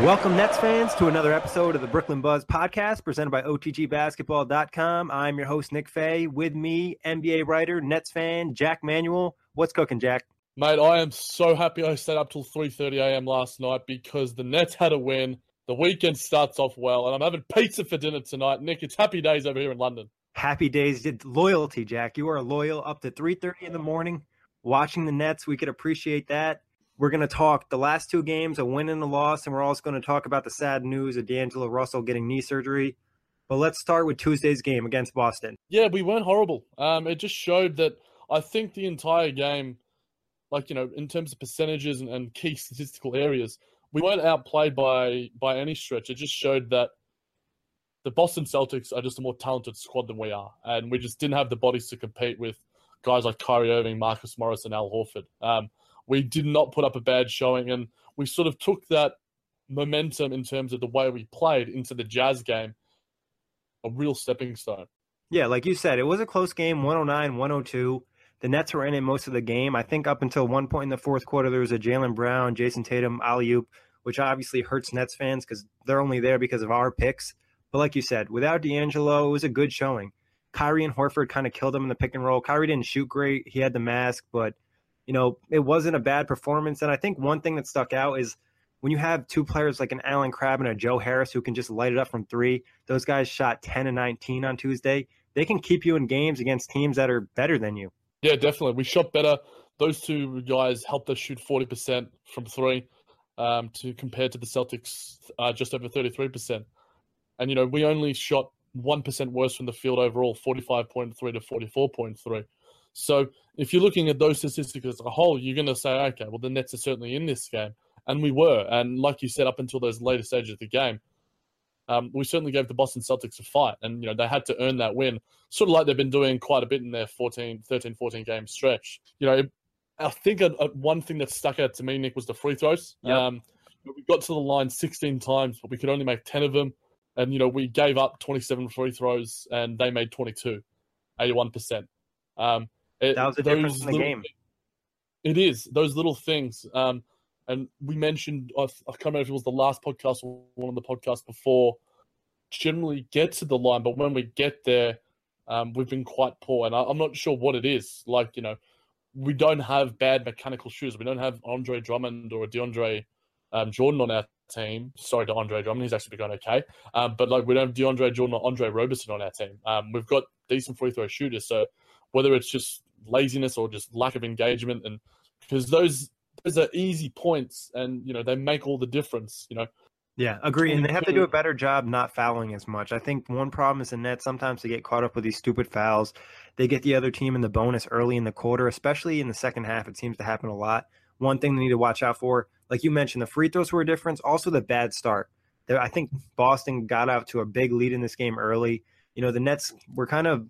Welcome, Nets fans, to another episode of the Brooklyn Buzz podcast presented by OTGBasketball.com. I'm your host, Nick Fay. With me, NBA writer, Nets fan, Jack Manuel. What's cooking, Jack? Mate, I am so happy I stayed up till 3.30 a.m. last night because the Nets had a win. The weekend starts off well, and I'm having pizza for dinner tonight. Nick, it's happy days over here in London. Happy days. Loyalty, Jack. You are loyal up to 3.30 in the morning watching the Nets. We could appreciate that. We're going to talk the last two games, a win and a loss, and we're also going to talk about the sad news of D'Angelo Russell getting knee surgery. But let's start with Tuesday's game against Boston. Yeah, we weren't horrible. Um, it just showed that I think the entire game, like you know, in terms of percentages and, and key statistical areas, we weren't outplayed by by any stretch. It just showed that the Boston Celtics are just a more talented squad than we are, and we just didn't have the bodies to compete with guys like Kyrie Irving, Marcus Morris, and Al Horford. Um, we did not put up a bad showing, and we sort of took that momentum in terms of the way we played into the Jazz game, a real stepping stone. Yeah, like you said, it was a close game, 109, 102. The Nets were in it most of the game. I think up until one point in the fourth quarter, there was a Jaylen Brown, Jayson Tatum, alley oop, which obviously hurts Nets fans because they're only there because of our picks. But like you said, without D'Angelo, it was a good showing. Kyrie and Horford kind of killed him in the pick and roll. Kyrie didn't shoot great. He had the mask, but – you know, it wasn't a bad performance. And I think one thing that stuck out is when you have two players like an Allen Crabbe and a Joe Harris who can just light it up from three, those guys shot 10 and 19 on Tuesday. They can keep you in games against teams that are better than you. Yeah, definitely. We shot better. Those two guys helped us shoot 40% from three um, to compared to the Celtics uh, just over 33%. And, you know, we only shot 1% worse from the field overall, 45.3 to 44.3. So if you're looking at those statistics as a whole, you're going to say, okay, well, the Nets are certainly in this game. And we were. And like you said, up until those later stages of the game, um, we certainly gave the Boston Celtics a fight. And, you know, they had to earn that win, sort of like they've been doing quite a bit in their 14, 13, 14 game stretch. You know, I think a, a, one thing that stuck out to me, Nick, was the free throws. Yep. Um, we got to the line 16 times, but we could only make 10 of them. And, you know, we gave up 27 free throws and they made 22, 81%. Um, it, that was the difference in the little, game. It is those little things. Um, and we mentioned, I, I can't remember if it was the last podcast or one of the podcasts before. Generally get to the line, but when we get there, um, we've been quite poor, and I, am not sure what it is. Like you know, we don't have bad mechanical shoes. We don't have Andre Drummond or DeAndre um, Jordan on our team. Sorry to Andre Drummond, he's actually going okay. Um, but like we don't have DeAndre Jordan or Andre Roberson on our team. Um, we've got decent free throw shooters, so whether it's just laziness or just lack of engagement and because those those are easy points and you know they make all the difference you know yeah agree and they have to do a better job not fouling as much i think one problem is the net sometimes they get caught up with these stupid fouls they get the other team in the bonus early in the quarter especially in the second half it seems to happen a lot one thing they need to watch out for. Like you mentioned, the free throws were a difference. Also, the bad start. I think Boston got out to a big lead in this game early. You know, the Nets were kind of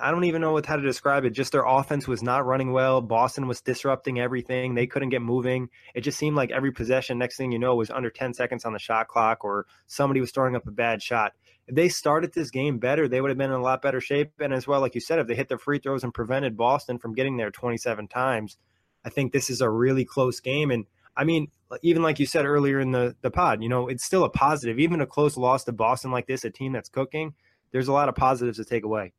I don't even know how to describe it. Just their offense was not running well. Boston was disrupting everything. They couldn't get moving. It just seemed like every possession, next thing you know, was under 10 seconds on the shot clock or somebody was throwing up a bad shot. If they started this game better, they would have been in a lot better shape. And as well, like you said, if they hit their free throws and prevented Boston from getting there 27 times, I think this is a really close game. And I mean, even like you said earlier in the, the pod, you know, it's still a positive. Even a close loss to Boston like this, a team that's cooking, there's a lot of positives to take away.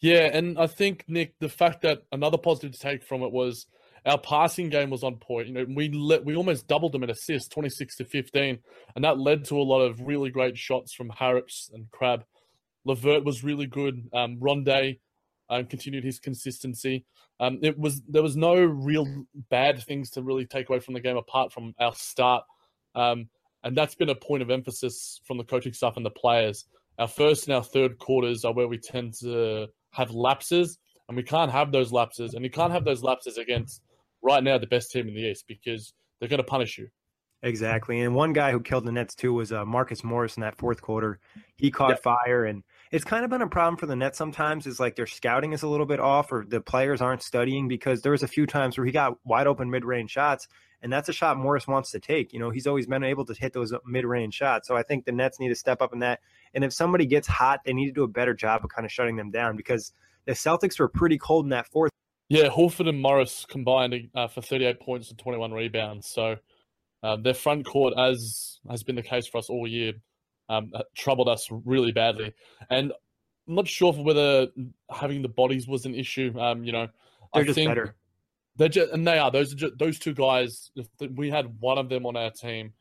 Yeah, and I think Nick, the fact that another positive to take from it was our passing game was on point. You know, we let we almost doubled them in assists, twenty six to fifteen, and that led to a lot of really great shots from Harris and Crabbe. LeVert was really good. Um, Rondae um, continued his consistency. Um, it was there was no real bad things to really take away from the game apart from our start, um, and that's been a point of emphasis from the coaching staff and the players our first and our third quarters are where we tend to have lapses, and we can't have those lapses, and you can't have those lapses against right now the best team in the East because they're going to punish you. Exactly, and one guy who killed the Nets too was uh, Marcus Morris in that fourth quarter. He caught yep. fire, and it's kind of been a problem for the Nets sometimes. Is like their scouting is a little bit off, or the players aren't studying because there was a few times where he got wide open mid range shots, and that's a shot Morris wants to take. You know, he's always been able to hit those mid range shots. So I think the Nets need to step up in that. And if somebody gets hot, they need to do a better job of kind of shutting them down because the Celtics were pretty cold in that fourth. Yeah, Horford and Morris combined uh, for 38 points and 21 rebounds. So uh, their front court, as has been the case for us all year, um, troubled us really badly. And I'm not sure whether having the bodies was an issue. Um, you know, they're I just think better. They're just, and they are those are just, those two guys. If we had one of them on our team,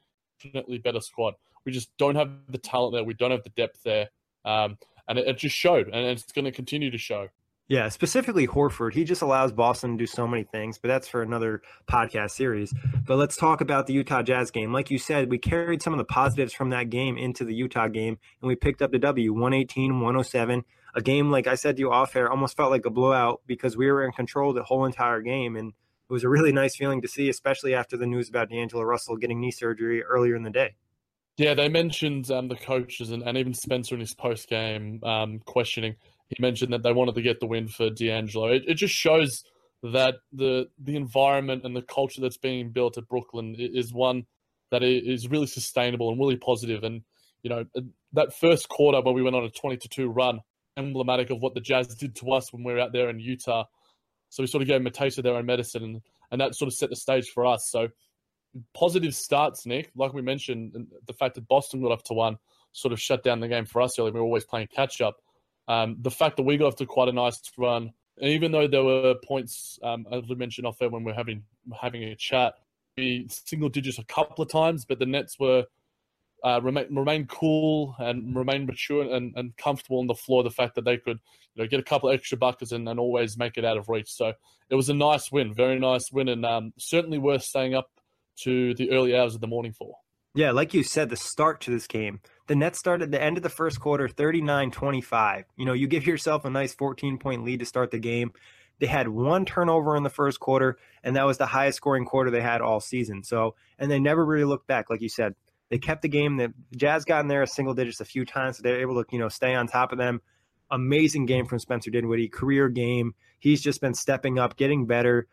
definitely better squad. We just don't have the talent there. We don't have the depth there. Um, and it, it just showed, and it's going to continue to show. Yeah, specifically Horford. He just allows Boston to do so many things, but that's for another podcast series. But let's talk about the Utah Jazz game. Like you said, we carried some of the positives from that game into the Utah game, and we picked up the W 118 107. A game, like I said to you off air, almost felt like a blowout because we were in control the whole entire game. And it was a really nice feeling to see, especially after the news about D'Angelo Russell getting knee surgery earlier in the day. Yeah, they mentioned um, the coaches and, and even Spencer in his post game um, questioning. He mentioned that they wanted to get the win for D'Angelo. It, it just shows that the the environment and the culture that's being built at Brooklyn is one that is really sustainable and really positive. And you know uh, that first quarter where we went on a twenty to two run, emblematic of what the Jazz did to us when we were out there in Utah. So we sort of gave them a taste of their own medicine, and, and that sort of set the stage for us. So positive starts, Nick. Like we mentioned, the fact that Boston got off to one sort of shut down the game for us early. We were always playing catch up. Um, the fact that we got off to quite a nice run, even though there were points, um, as we mentioned off there when we are having having a chat, we single digits a couple of times, but the Nets were uh, remain remain cool and remain mature and, and comfortable on the floor. The fact that they could you know get a couple extra buckets and, and always make it out of reach. So it was a nice win, very nice win, and um, certainly worth staying up to the early hours of the morning for. Yeah, like you said, the start to this game, the Nets started the end of the first quarter 39 25. You know, you give yourself a nice 14 point lead to start the game. They had one turnover in the first quarter, and that was the highest scoring quarter they had all season. So, and they never really looked back, like you said. They kept the game. The Jazz got in there a single digits a few times, so they were able to, you know, stay on top of them. Amazing game from Spencer Dinwiddie, career game. He's just been stepping up, getting better.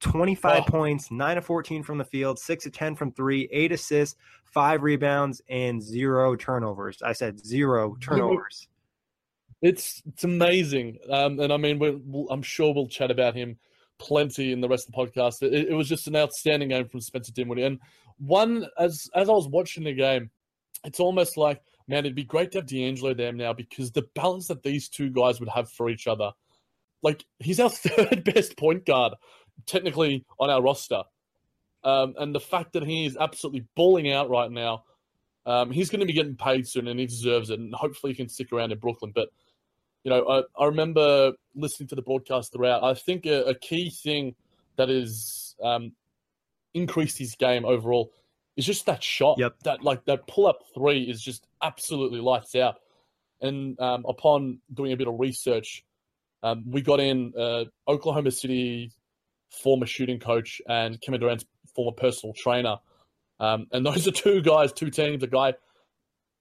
25 oh. points, 9 of 14 from the field, 6 of 10 from 3, 8 assists, 5 rebounds and 0 turnovers. I said 0 turnovers. It's it's amazing. Um, and I mean we'll, I'm sure we'll chat about him plenty in the rest of the podcast. It, it was just an outstanding game from Spencer Dinwiddie. And one as as I was watching the game, it's almost like man, it'd be great to have D'Angelo there now because the balance that these two guys would have for each other. Like he's our third best point guard technically on our roster. Um, and the fact that he is absolutely balling out right now, um, he's going to be getting paid soon and he deserves it. And hopefully he can stick around in Brooklyn. But, you know, I, I remember listening to the broadcast throughout. I think a, a key thing that has um, increased his game overall is just that shot. Yep. That, like, that pull up three is just absolutely lights out. And um, upon doing a bit of research, um, we got in uh, Oklahoma City former shooting coach and Kevin Durant's former personal trainer. Um, and those are two guys, two teams, a guy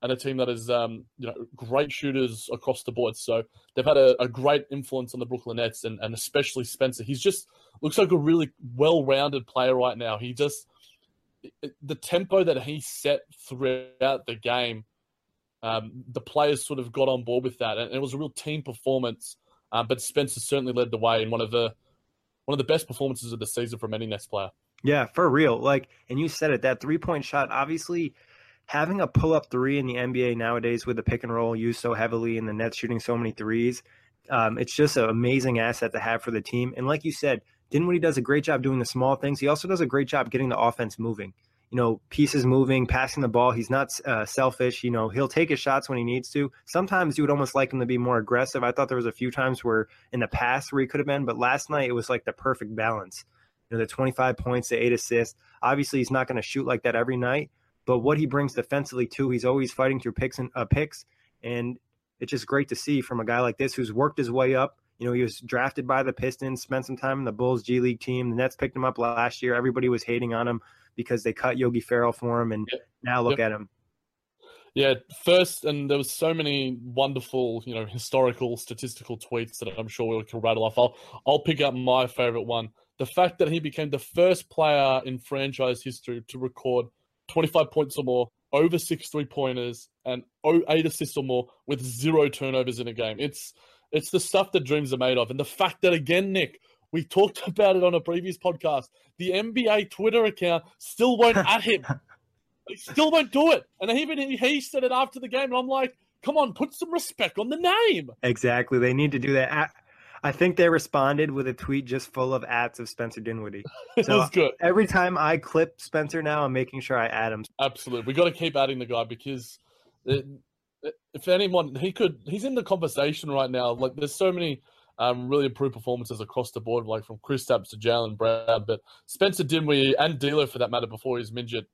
and a team that is, um, you know, great shooters across the board. So they've had a, a great influence on the Brooklyn Nets and, and especially Spencer. He's just looks like a really well-rounded player right now. He just the tempo that he set throughout the game, um, the players sort of got on board with that, and it was a real team performance. Um, but Spencer certainly led the way in one of the one of the best performances of the season from any Nets player. Yeah, for real. Like, and you said it, that three point shot, obviously having a pull up three in the NBA nowadays with the pick and roll used so heavily and the Nets shooting so many threes, um, it's just an amazing asset to have for the team. And like you said, Dinwiddie does a great job doing the small things. He also does a great job getting the offense moving. You know, pieces moving, passing the ball. He's not uh, selfish. You know, he'll take his shots when he needs to. Sometimes you would almost like him to be more aggressive. I thought there was a few times where in the past where he could have been, but last night it was like the perfect balance. You know, the 25 points, the eight assists. Obviously, he's not going to shoot like that every night, but what he brings defensively too, he's always fighting through picks and uh, picks, and it's just great to see from a guy like this who's worked his way up. You know, he was drafted by the Pistons, spent some time in the Bulls G League team. The Nets picked him up last year. Everybody was hating on him because they cut Yogi Ferrell for him, and yep. now look yep. at him. Yeah, first, and there was so many wonderful, you know, historical, statistical tweets that I'm sure we can rattle off. I'll, I'll pick up my favorite one: the fact that he became the first player in franchise history to record 25 points or more, over six three pointers, and eight assists or more with zero turnovers in a game. It's it's the stuff that dreams are made of, and the fact that again, Nick, we talked about it on a previous podcast. The NBA Twitter account still won't at him. They still won't do it, and even he said it after the game. And I'm like, come on, put some respect on the name. Exactly, they need to do that. I think they responded with a tweet just full of ads of Spencer Dinwiddie. So was good. Every time I clip Spencer now, I'm making sure I add him. Absolutely, we got to keep adding the guy because it, if anyone, he could, he's in the conversation right now. Like, there's so many um, really improved performances across the board, like from Kristaps to Jaylen Brown, but Spencer Dinwiddie and D'Lo, for that matter, before he was injured,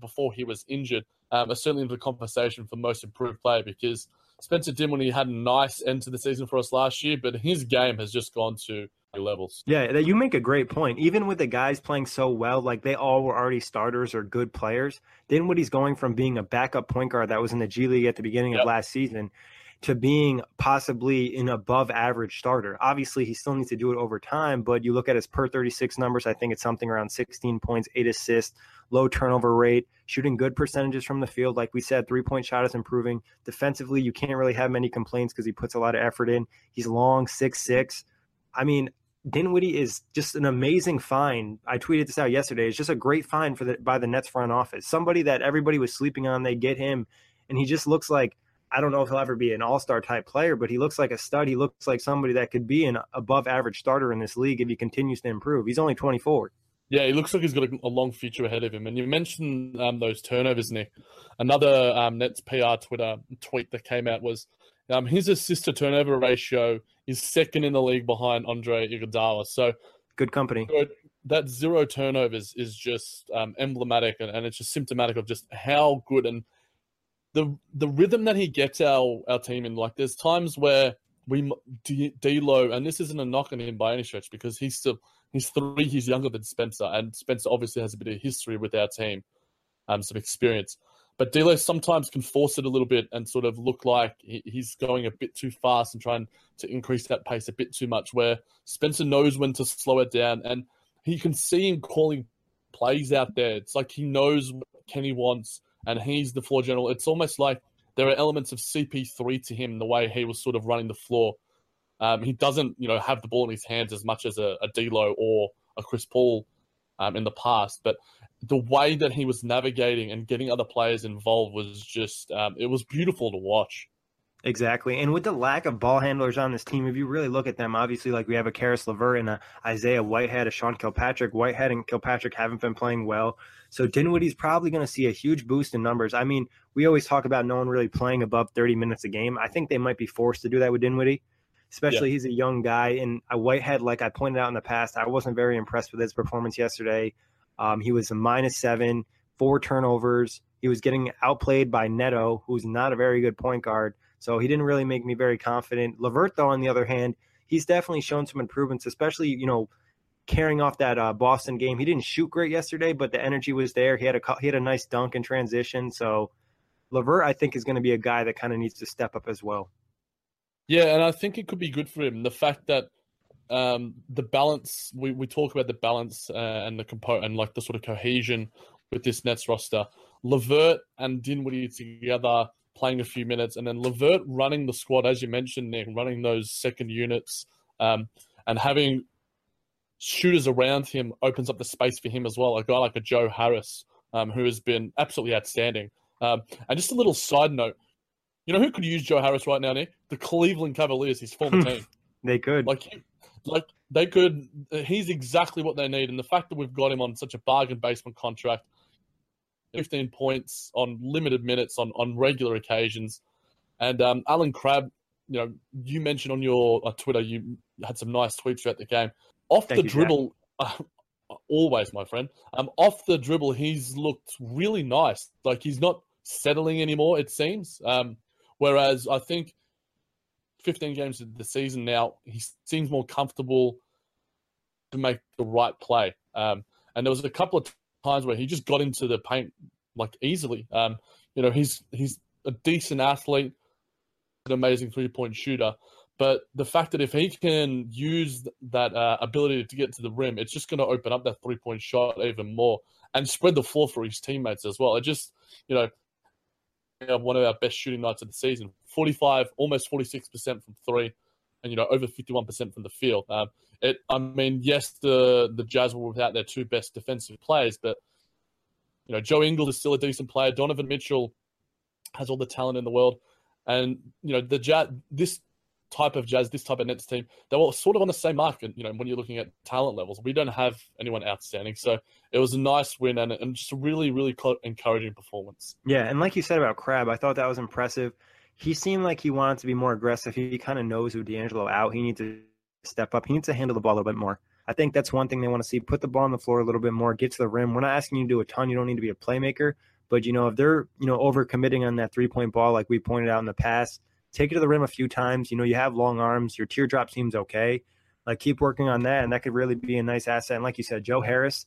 before he was injured, um, are certainly in the conversation for most improved player because Spencer Dinwiddie had a nice end to the season for us last year, but his game has just gone to levels. Yeah, you make a great point. Even with the guys playing so well, like they all were already starters or good players, Dinwiddie's going from being a backup point guard that was in the G League at the beginning yep. of last season to being possibly an above average starter. Obviously, he still needs to do it over time, but you look at his per 36 numbers, I think it's something around 16 points, eight assists, low turnover rate, shooting good percentages from the field. Like we said, three point shot is improving. Defensively, you can't really have many complaints because he puts a lot of effort in. He's long, six six. I mean, Dinwiddie is just an amazing find. I tweeted this out yesterday. It's just a great find for the by the Nets front office. Somebody that everybody was sleeping on. They get him, and he just looks like I don't know if he'll ever be an all star type player, but he looks like a stud. He looks like somebody that could be an above average starter in this league if he continues to improve. He's only 24. Yeah, he looks like he's got a, a long future ahead of him. And you mentioned um, those turnovers, Nick. Another um, Nets PR Twitter tweet that came out was um, his assist to turnover ratio is second in the league behind Andre Iguodala. So good company. That zero turnovers is just um, emblematic, and, and it's just symptomatic of just how good and the the rhythm that he gets our our team in. Like there's times where we D- D'Lo, and this isn't a knock on him by any stretch because he's still he's three he's younger than Spencer, and Spencer obviously has a bit of history with our team, um, some experience. But D'Lo sometimes can force it a little bit and sort of look like he's going a bit too fast and trying to increase that pace a bit too much. Where Spencer knows when to slow it down, and he can see him calling plays out there. It's like he knows what Kenny wants and he's the floor general. It's almost like there are elements of CP3 to him, the way he was sort of running the floor. Um, he doesn't, you know, have the ball in his hands as much as a, a D'Lo or a Chris Paul um, in the past, but the way that he was navigating and getting other players involved was just, um, it was beautiful to watch. Exactly. And with the lack of ball handlers on this team, if you really look at them, obviously, like we have a Caris LeVert and a Isaiah Whitehead, a Sean Kilpatrick. Whitehead and Kilpatrick haven't been playing well. So Dinwiddie's probably going to see a huge boost in numbers. I mean, we always talk about no one really playing above 30 minutes a game. I think they might be forced to do that with Dinwiddie, especially yeah. he's a young guy. And a Whitehead, like I pointed out in the past, I wasn't very impressed with his performance yesterday. Um, he was a minus seven, four turnovers. He was getting outplayed by Neto, who's not a very good point guard. So he didn't really make me very confident. LeVert, though, on the other hand, he's definitely shown some improvements, especially, you know, carrying off that uh, Boston game. He didn't shoot great yesterday, but the energy was there. He had a he had a nice dunk in transition. So LeVert, I think, is going to be a guy that kind of needs to step up as well. Yeah, and I think it could be good for him. The fact that um, the balance we, we talk about the balance uh, and the compo and like the sort of cohesion with this Nets roster. LeVert and Dinwiddie together playing a few minutes, and then LeVert running the squad, as you mentioned, Nick, running those second units, um, and having shooters around him opens up the space for him as well. A guy like a Joe Harris, um, who has been absolutely outstanding. Um, and just a little side note, you know who could use Joe Harris right now, Nick? The Cleveland Cavaliers, his former team. They could. Like, like they could. He's exactly what they need, and the fact that we've got him on such a bargain basement contract, fifteen points on limited minutes on on regular occasions, and um, Allen Crabbe. You know, you mentioned on your uh, Twitter you had some nice tweets throughout the game. Off Thank the you, dribble, uh, always, my friend. Um, off the dribble, he's looked really nice. Like he's not settling anymore. It seems. Um, whereas I think 15 games of the season now, he seems more comfortable to make the right play. Um, and there was a couple of times where he just got into the paint like easily. Um, you know, he's he's a decent athlete, an amazing three point shooter. But the fact that if he can use that uh, ability to get to the rim, it's just going to open up that three point shot even more and spread the floor for his teammates as well. It just, you know, one of our best shooting nights of the season 45, almost 46% from three, and, you know, over 51% from the field. Um, it, I mean, yes, the, the Jazz were without their two best defensive players, but, you know, Joe Ingles is still a decent player. Donovan Mitchell has all the talent in the world. And, you know, the Jazz, this type of Jazz, this type of Nets team, they were sort of on the same market. You know, when you're looking at talent levels, we don't have anyone outstanding. So it was a nice win and, and just a really, really encouraging performance. Yeah, and like you said about Crabbe, I thought that was impressive. He seemed like he wanted to be more aggressive. He kind of knows who D'Angelo out. He needs to step up. He needs to handle the ball a little bit more. I think that's one thing they want to see. Put the ball on the floor a little bit more. Get to the rim. We're not asking you to do a ton. You don't need to be a playmaker, but you know if they're you know over committing on that three point ball, like we pointed out in the past, take it to the rim a few times. You know, you have long arms. Your teardrop seems okay. Like keep working on that, and that could really be a nice asset. And like you said, Joe Harris,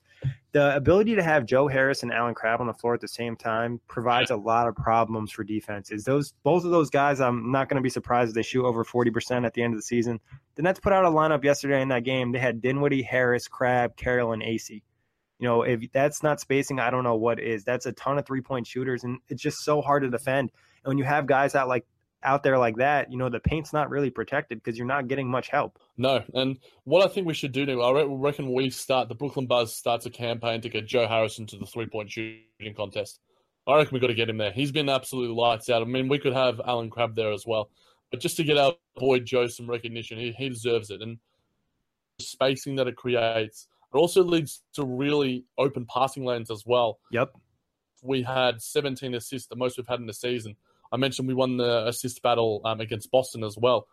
the ability to have Joe Harris and Allen Crabbe on the floor at the same time provides a lot of problems for defenses. Those both of those guys, I'm not going to be surprised if they shoot over 40% at the end of the season. The Nets put out a lineup yesterday in that game. They had Dinwiddie, Harris, Crabbe, Carroll, and Acy. You know, if that's not spacing, I don't know what is. That's a ton of three point shooters, and it's just so hard to defend. And when you have guys that like out there like that, you know, the paint's not really protected because you're not getting much help. No, and what I think we should do now, I reckon we start the Brooklyn Buzz starts a campaign to get Joe Harrison to the three point shooting contest. I reckon we got to get him there. He's been absolutely lights out. I mean, we could have Allen Crabbe there as well, but just to get our boy Joe some recognition, he, he deserves it. And the spacing that it creates, it also leads to really open passing lanes as well. Yep. We had 17 assists, the most we've had in the season. I mentioned we won the assist battle um, against Boston as well.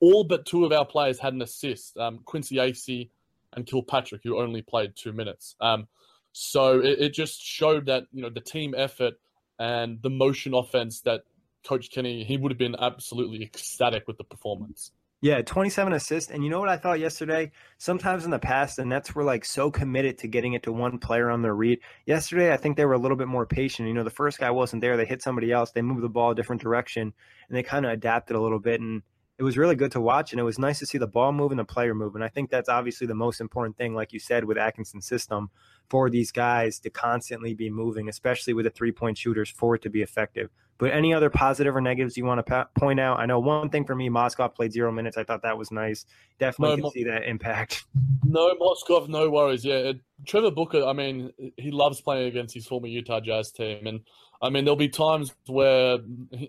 All but two of our players had an assist um, Quincy Acy and Kilpatrick, who only played two minutes. Um, so it, it, just showed that you know the team effort and the motion offense that Coach Kenny he would have been absolutely ecstatic with the performance. Yeah, 27 assists. And you know what I thought yesterday? Sometimes in the past, the Nets were like so committed to getting it to one player on their read. Yesterday, I think they were a little bit more patient. You know, the first guy wasn't there. They hit somebody else. They moved the ball a different direction and they kind of adapted a little bit. And it was really good to watch. And it was nice to see the ball move and the player move. And I think that's obviously the most important thing, like you said, with Atkinson's system for these guys to constantly be moving, especially with the three point shooters for it to be effective. But any other positive or negatives you want to point out? I know one thing for me, Mozgov played zero minutes. I thought that was nice. Definitely no, can see that impact. No, Mozgov, no worries. Yeah, Trevor Booker. I mean, he loves playing against his former Utah Jazz team, and I mean, there'll be times where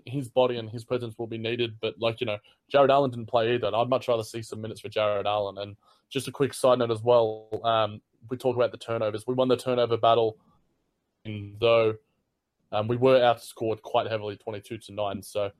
his body and his presence will be needed. But like you know, Jarrett Allen didn't play either. And I'd much rather see some minutes for Jarrett Allen. And just a quick side note as well. Um, we talk about the turnovers. We won the turnover battle, though um, we were outscored quite heavily, 22 to 9. So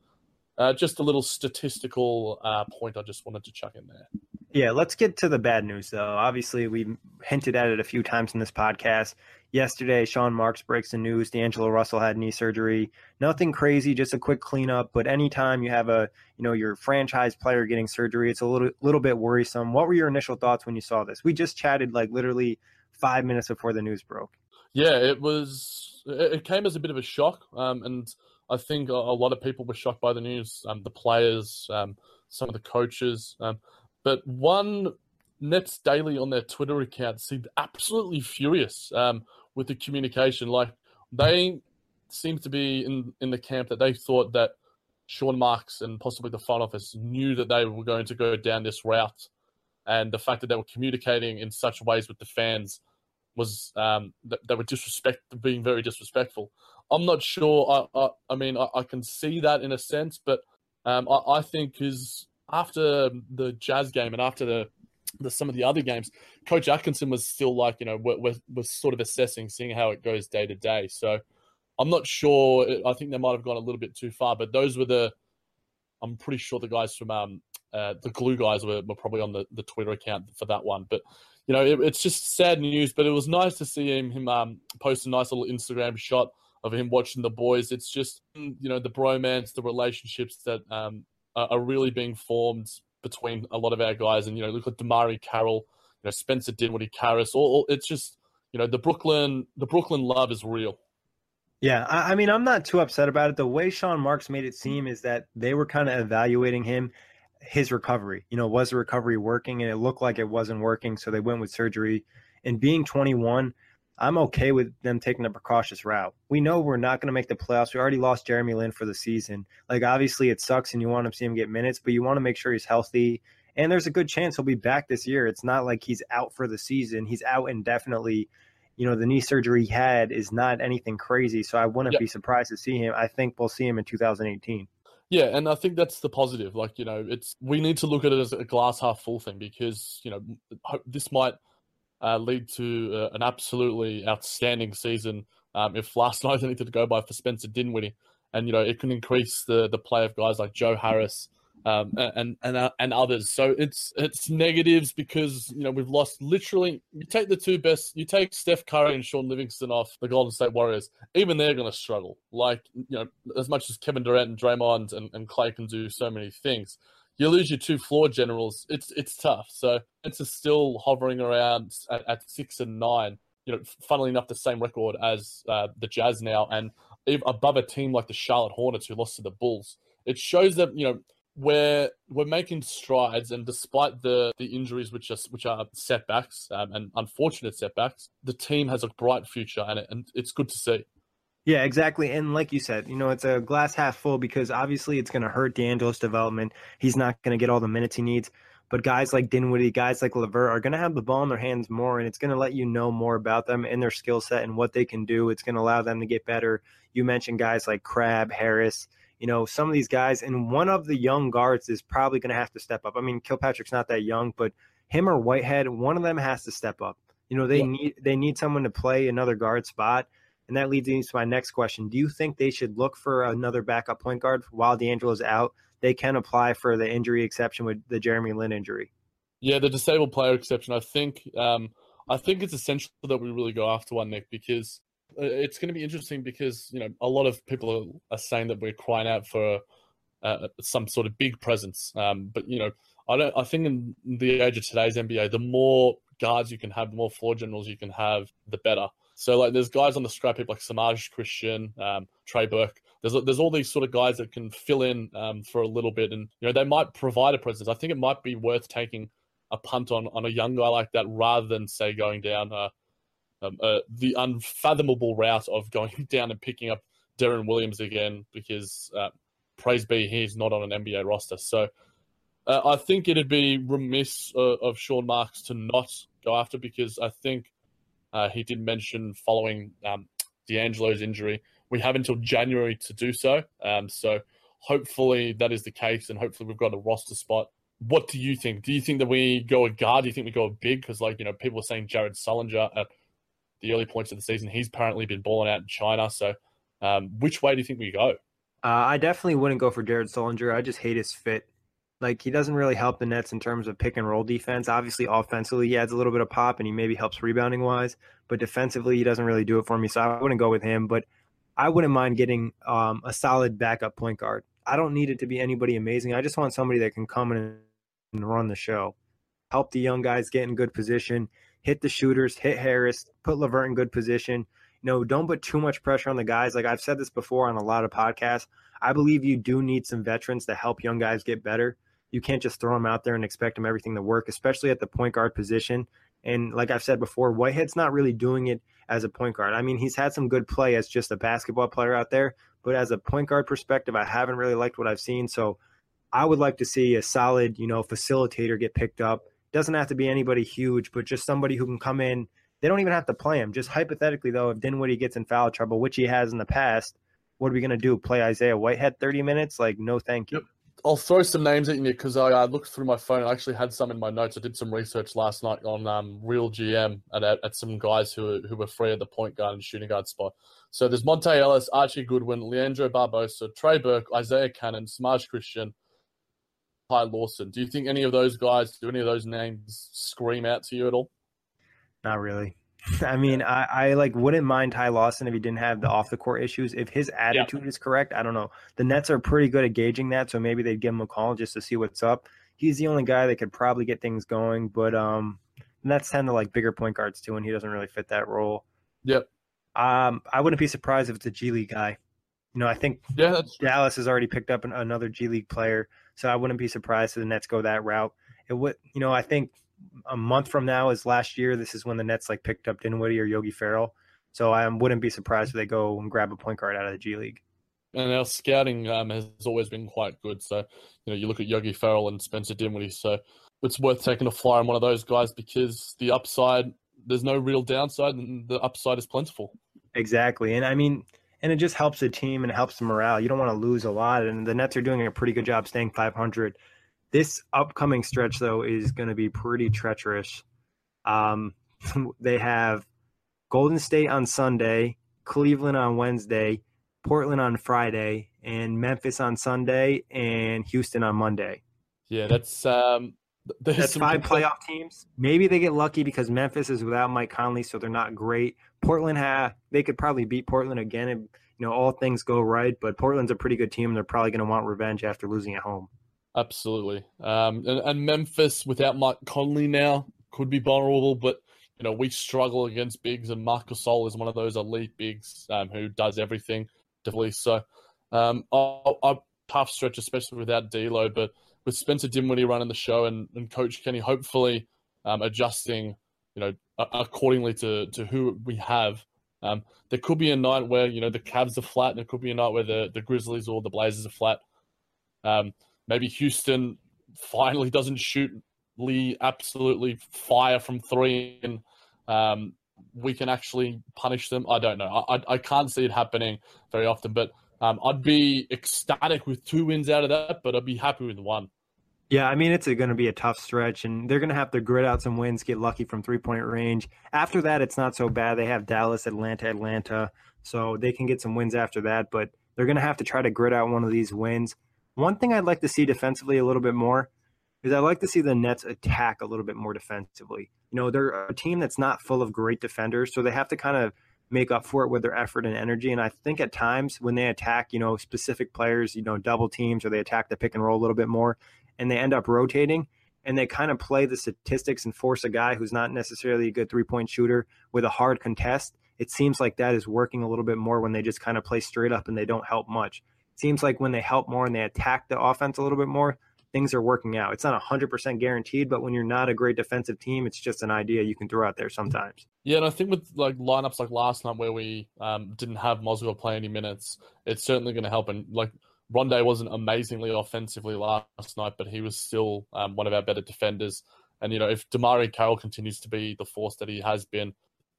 uh, just a little statistical uh, point I just wanted to chuck in there. Yeah, let's get to the bad news, though. Obviously, we hinted at it a few times in this podcast. Yesterday, Sean Marks breaks the news. D'Angelo Russell had knee surgery. Nothing crazy, just a quick cleanup. But anytime you have a, you know, your franchise player getting surgery, it's a little little bit worrisome. What were your initial thoughts when you saw this? We just chatted like literally five minutes before the news broke. Yeah, it was. It came as a bit of a shock, um, and I think a, lot of people were shocked by the news. Um, the players, um, some of the coaches, um, but one Nets Daily on their Twitter account seemed absolutely furious um, with the communication. Like they seemed to be in in the camp that they thought that Sean Marks and possibly the front office knew that they were going to go down this route, and the fact that they were communicating in such ways with the fans was um, that they were disrespect, being very disrespectful. I'm not sure. I I, I mean I, I, can see that in a sense, but um, I, I think is after the Jazz game and after the the, some of the other games, Coach Atkinson was still like, you know, was, was sort of assessing, seeing how it goes day to day. So I'm not sure. I think they might have gone a little bit too far, but those were the, I'm pretty sure the guys from um, uh, the glue guys were, were probably on the, the Twitter account for that one. But, you know, it, it's just sad news, but it was nice to see him, him um, post a nice little Instagram shot of him watching the boys. It's just, you know, the bromance, the relationships that um, are, really being formed between a lot of our guys. And, you know, look at DeMarre Carroll, you know, Spencer Dinwiddie, Caris. All, all, it's just, you know, the Brooklyn, the Brooklyn love is real. Yeah, I mean, I'm not too upset about it. The way Sean Marks made it seem is that they were kind of evaluating him, his recovery. You know, was the recovery working? And it looked like it wasn't working, so they went with surgery. And being 21, I'm okay with them taking a precautious route. We know we're not going to make the playoffs. We already lost Jeremy Lin for the season. Like, obviously, it sucks and you want to see him get minutes, but you want to make sure he's healthy. And there's a good chance he'll be back this year. It's not like he's out for the season. He's out indefinitely. You know, the knee surgery he had is not anything crazy. So I wouldn't yep. be surprised to see him. I think we'll see him in 2018. Yeah, and I think that's the positive. Like, you know, it's we need to look at it as a glass half full thing because, you know, this might – uh, lead to uh, an absolutely outstanding season. Um, if last night anything to go by for Spencer Dinwiddie, and you know it can increase the the play of guys like Joe Harris um, and and uh, and others. So it's it's negatives because you know we've lost literally. You take the two best. You take Steph Curry and Shaun Livingston off the Golden State Warriors. Even they're going to struggle. Like you know, as much as Kevin Durant and Draymond and, and Clay can do so many things, you lose your two floor generals. It's it's tough. So it's still hovering around at, at, six and nine. You know, funnily enough, the same record as uh, the Jazz now, and above a team like the Charlotte Hornets who lost to the Bulls. It shows that you know we're we're making strides, and despite the the injuries, which are which are setbacks um, and unfortunate setbacks, the team has a bright future, and it, and it's good to see. Yeah, exactly. And like you said, you know, it's a glass half full because obviously it's going to hurt D'Angelo's development. He's not going to get all the minutes he needs. But guys like Dinwiddie, guys like LeVert are going to have the ball in their hands more, and it's going to let you know more about them and their skill set and what they can do. It's going to allow them to get better. You mentioned guys like Crabbe, Harris, you know, some of these guys, and one of the young guards is probably going to have to step up. I mean, Kilpatrick's not that young, but him or Whitehead, one of them has to step up. You know, they yeah. need they need someone to play another guard spot. And that leads me to my next question. Do you think they should look for another backup point guard while D'Angelo's out? They can apply for the injury exception with the Jeremy Lin injury. Yeah, the disabled player exception. I think um, I think it's essential that we really go after one, Nick, because it's going to be interesting because you know a lot of people are saying that we're crying out for uh, some sort of big presence. Um, but you know, I don't. I think in the age of today's NBA, the more guards you can have, the more floor generals you can have, the better. So like, there's guys on the scrap heap like Semaj Christon, um, Trey Burke. There's there's all these sort of guys that can fill in um, for a little bit, and you know they might provide a presence. I think it might be worth taking a punt on on a young guy like that rather than say going down uh, um, uh, the unfathomable route of going down and picking up Deron Williams again because uh, praise be he's not on an NBA roster. So uh, I think it'd be remiss uh, of Sean Marks to not go after because I think uh, he did mention following um, D'Angelo's injury, we have until January to do so. Um, so hopefully that is the case, and hopefully we've got a roster spot. What do you think? Do you think that we go a guard? Do you think we go a big? Because like you know, people are saying Jared Sullinger at the early points of the season, he's apparently been balling out in China. So um, which way do you think we go? Uh, I definitely wouldn't go for Jared Sullinger. I just hate his fit Like he doesn't really help the Nets in terms of pick and roll defense. Obviously, offensively, he adds a little bit of pop and he maybe helps rebounding wise, but defensively, he doesn't really do it for me. So I wouldn't go with him. But I wouldn't mind getting um, a solid backup point guard. I don't need it to be anybody amazing. I just want somebody that can come in and run the show, help the young guys get in good position, hit the shooters, hit Harris, put LeVert in good position. You know, don't put too much pressure on the guys. Like I've said this before on a lot of podcasts. I believe you do need some veterans to help young guys get better. You can't just throw them out there and expect them everything to work, especially at the point guard position. And like I've said before, Whitehead's not really doing it as a point guard. I mean, he's had some good play as just a basketball player out there, but as a point guard perspective, I haven't really liked what I've seen. So I would like to see a solid, you know, facilitator get picked up. Doesn't have to be anybody huge, but just somebody who can come in. They don't even have to play him. Just hypothetically, though, if Dinwiddie gets in foul trouble, which he has in the past, what are we going to do? Play Isaiah Whitehead 30 minutes? Like, no, thank you. Yep. I'll throw some names at you because I, I, looked through my phone. I actually had some in my notes. I did some research last night on um, Real GM at, at some guys who who were free at the point guard and shooting guard spot. So there's Monta Ellis, Archie Goodwin, Leandro Barbosa, Trey Burke, Isaiah Canaan, Semaj Christon, Ty Lawson. Do you think any of those guys, do any of those names scream out to you at all? Not really. I mean, I, I like wouldn't mind Ty Lawson if he didn't have the off the court issues. If his attitude yeah. is correct, I don't know. The Nets are pretty good at gauging that, so maybe they'd give him a call just to see what's up. He's the only guy that could probably get things going, but um, Nets tend to like bigger point guards too, and he doesn't really fit that role. Yep. Um, I wouldn't be surprised if it's a G League guy. You know, I think yeah, Dallas has already picked up an, another G League player, so I wouldn't be surprised if the Nets go that route. It would, you know, I think a month from now is last year. This is when the Nets like picked up Dinwiddie or Yogi Ferrell. So I wouldn't be surprised if they go and grab a point guard out of the G League. And our scouting um, has always been quite good. So you know, you look at Yogi Ferrell and Spencer Dinwiddie. So it's worth taking a flyer on one of those guys because the upside, there's no real downside, and the upside is plentiful. Exactly, and I mean, and it just helps the team and helps the morale. You don't want to lose a lot, and the Nets are doing a pretty good job staying 500 this upcoming stretch, though, is going to be pretty treacherous. Um, they have Golden State on Sunday, Cleveland on Wednesday, Portland on Friday, and Memphis on Sunday, and Houston on Monday. Yeah, that's um, that's five playoff teams. Maybe they get lucky because Memphis is without Mike Conley, so they're not great. Portland have they could probably beat Portland again, and you know all things go right. But Portland's a pretty good team. They're probably going to want revenge after losing at home. Absolutely. Um, and, and Memphis without Mike Conley now could be vulnerable, but you know we struggle against bigs, and Marcus Gasol is one of those elite bigs um, who does everything. Definitely. So, um, a tough stretch, especially without D'Lo, but with Spencer Dinwiddie running the show and, and Coach Kenny hopefully um, adjusting, you know, accordingly to to who we have. Um, there could be a night where you know the Cavs are flat, and there could be a night where the the Grizzlies or the Blazers are flat. Um, maybe Houston finally doesn't shoot Lee absolutely fire from three and um, we can actually punish them. I don't know. I, I can't see it happening very often, but um, I'd be ecstatic with two wins out of that, but I'd be happy with one. Yeah, I mean it's going to be a tough stretch, and they're going to have to grit out some wins, get lucky from three point range. After that, it's not so bad. They have Dallas, Atlanta, Atlanta, so they can get some wins after that. But they're going to have to try to grit out one of these wins. One thing I'd like to see defensively a little bit more is I'd like to see the Nets attack a little bit more defensively. You know, they're a team that's not full of great defenders, so they have to kind of make up for it with their effort and energy. And I think at times when they attack, you know, specific players, you know, double teams or they attack the pick and roll a little bit more and they end up rotating and they kind of play the statistics and force a guy who's not necessarily a good three point shooter with a hard contest. It seems like that is working a little bit more when they just kind of play straight up and they don't help much seems like when they help more and they attack the offense a little bit more, things are working out. It's not 100% guaranteed, but when you're not a great defensive team, it's just an idea you can throw out there sometimes. Yeah, and I think with like lineups like last night where we um, didn't have Mozgov play any minutes, it's certainly going to help. And like Rondae wasn't amazingly offensively last night, but he was still um, one of our better defenders. And you know, if DeMarre Carroll continues to be the force that he has been,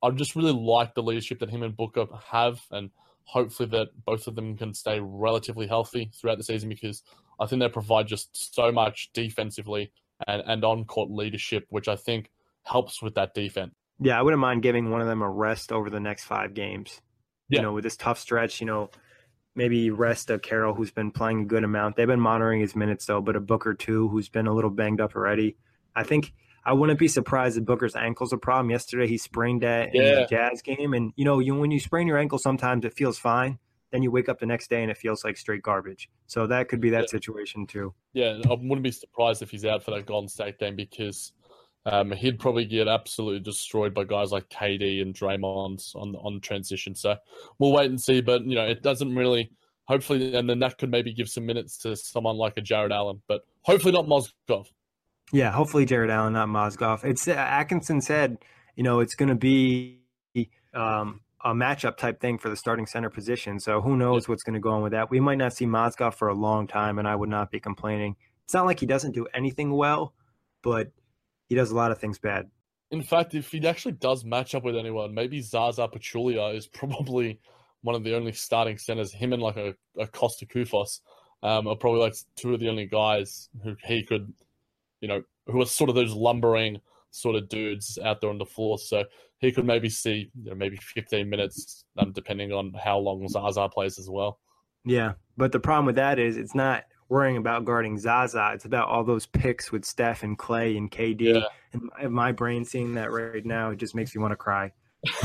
I just really like the leadership that him and Booker have, and hopefully that both of them can stay relatively healthy throughout the season because I think they provide just so much defensively and, and on court leadership, which I think helps with that defense. Yeah, I wouldn't mind giving one of them a rest over the next five games. Yeah. You know, with this tough stretch, you know, maybe rest a Carroll who's been playing a good amount. They've been monitoring his minutes though, but a Booker too who's been a little banged up already. I think I wouldn't be surprised if Booker's ankle's a problem. Yesterday he sprained that in Yeah. the Jazz game, and you know, you when you sprain your ankle, sometimes it feels fine. Then you wake up the next day and it feels like straight garbage. So that could be that Yeah. situation too. Yeah, I wouldn't be surprised if he's out for that Golden State game because um, he'd probably get absolutely destroyed by guys like KD and Draymond on on transition. So we'll wait and see. But you know, it doesn't really. Hopefully, and then that could maybe give some minutes to someone like a Jarrett Allen, but hopefully not Mozgov. Yeah, hopefully Jarrett Allen, not Mozgov. It's uh, Atkinson said, you know, it's going to be um, a matchup type thing for the starting center position. So who knows what's going to go on with that? We might not see Mozgov for a long time, and I would not be complaining. It's not like he doesn't do anything well, but he does a lot of things bad. In fact, if he actually does match up with anyone, maybe Zaza Pachulia is probably one of the only starting centers. Him and like a, a Kosta Koufos um, are probably like two of the only guys who he could, you know, who are sort of those lumbering sort of dudes out there on the floor. So he could maybe see you know, maybe 15 minutes, um, depending on how long Zaza plays as well. Yeah, but the problem with that is it's not worrying about guarding Zaza. It's about all those picks with Steph and Klay and KD. Yeah. And my, brain seeing that right now, it just makes me want to cry.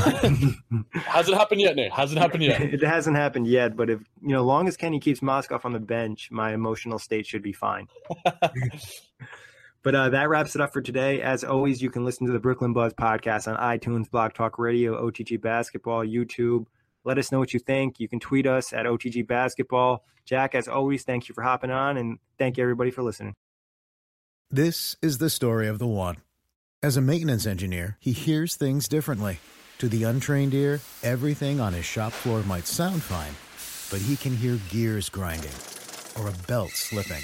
Hasn't happened yet, Nick. Hasn't happened yet. it hasn't happened yet, but if you know, long as Kenny keeps Mozgov on the bench, my emotional state should be fine. But uh, that wraps it up for today. As always, you can listen to the Brooklyn Buzz podcast on iTunes, Blog Talk Radio, OTG Basketball, YouTube. Let us know what you think. You can tweet us at OTG Basketball. Jack, as always, thank you for hopping on, and thank everybody for listening. This is the story of the one. As a maintenance engineer, he hears things differently. To the untrained ear, everything on his shop floor might sound fine, but he can hear gears grinding or a belt slipping.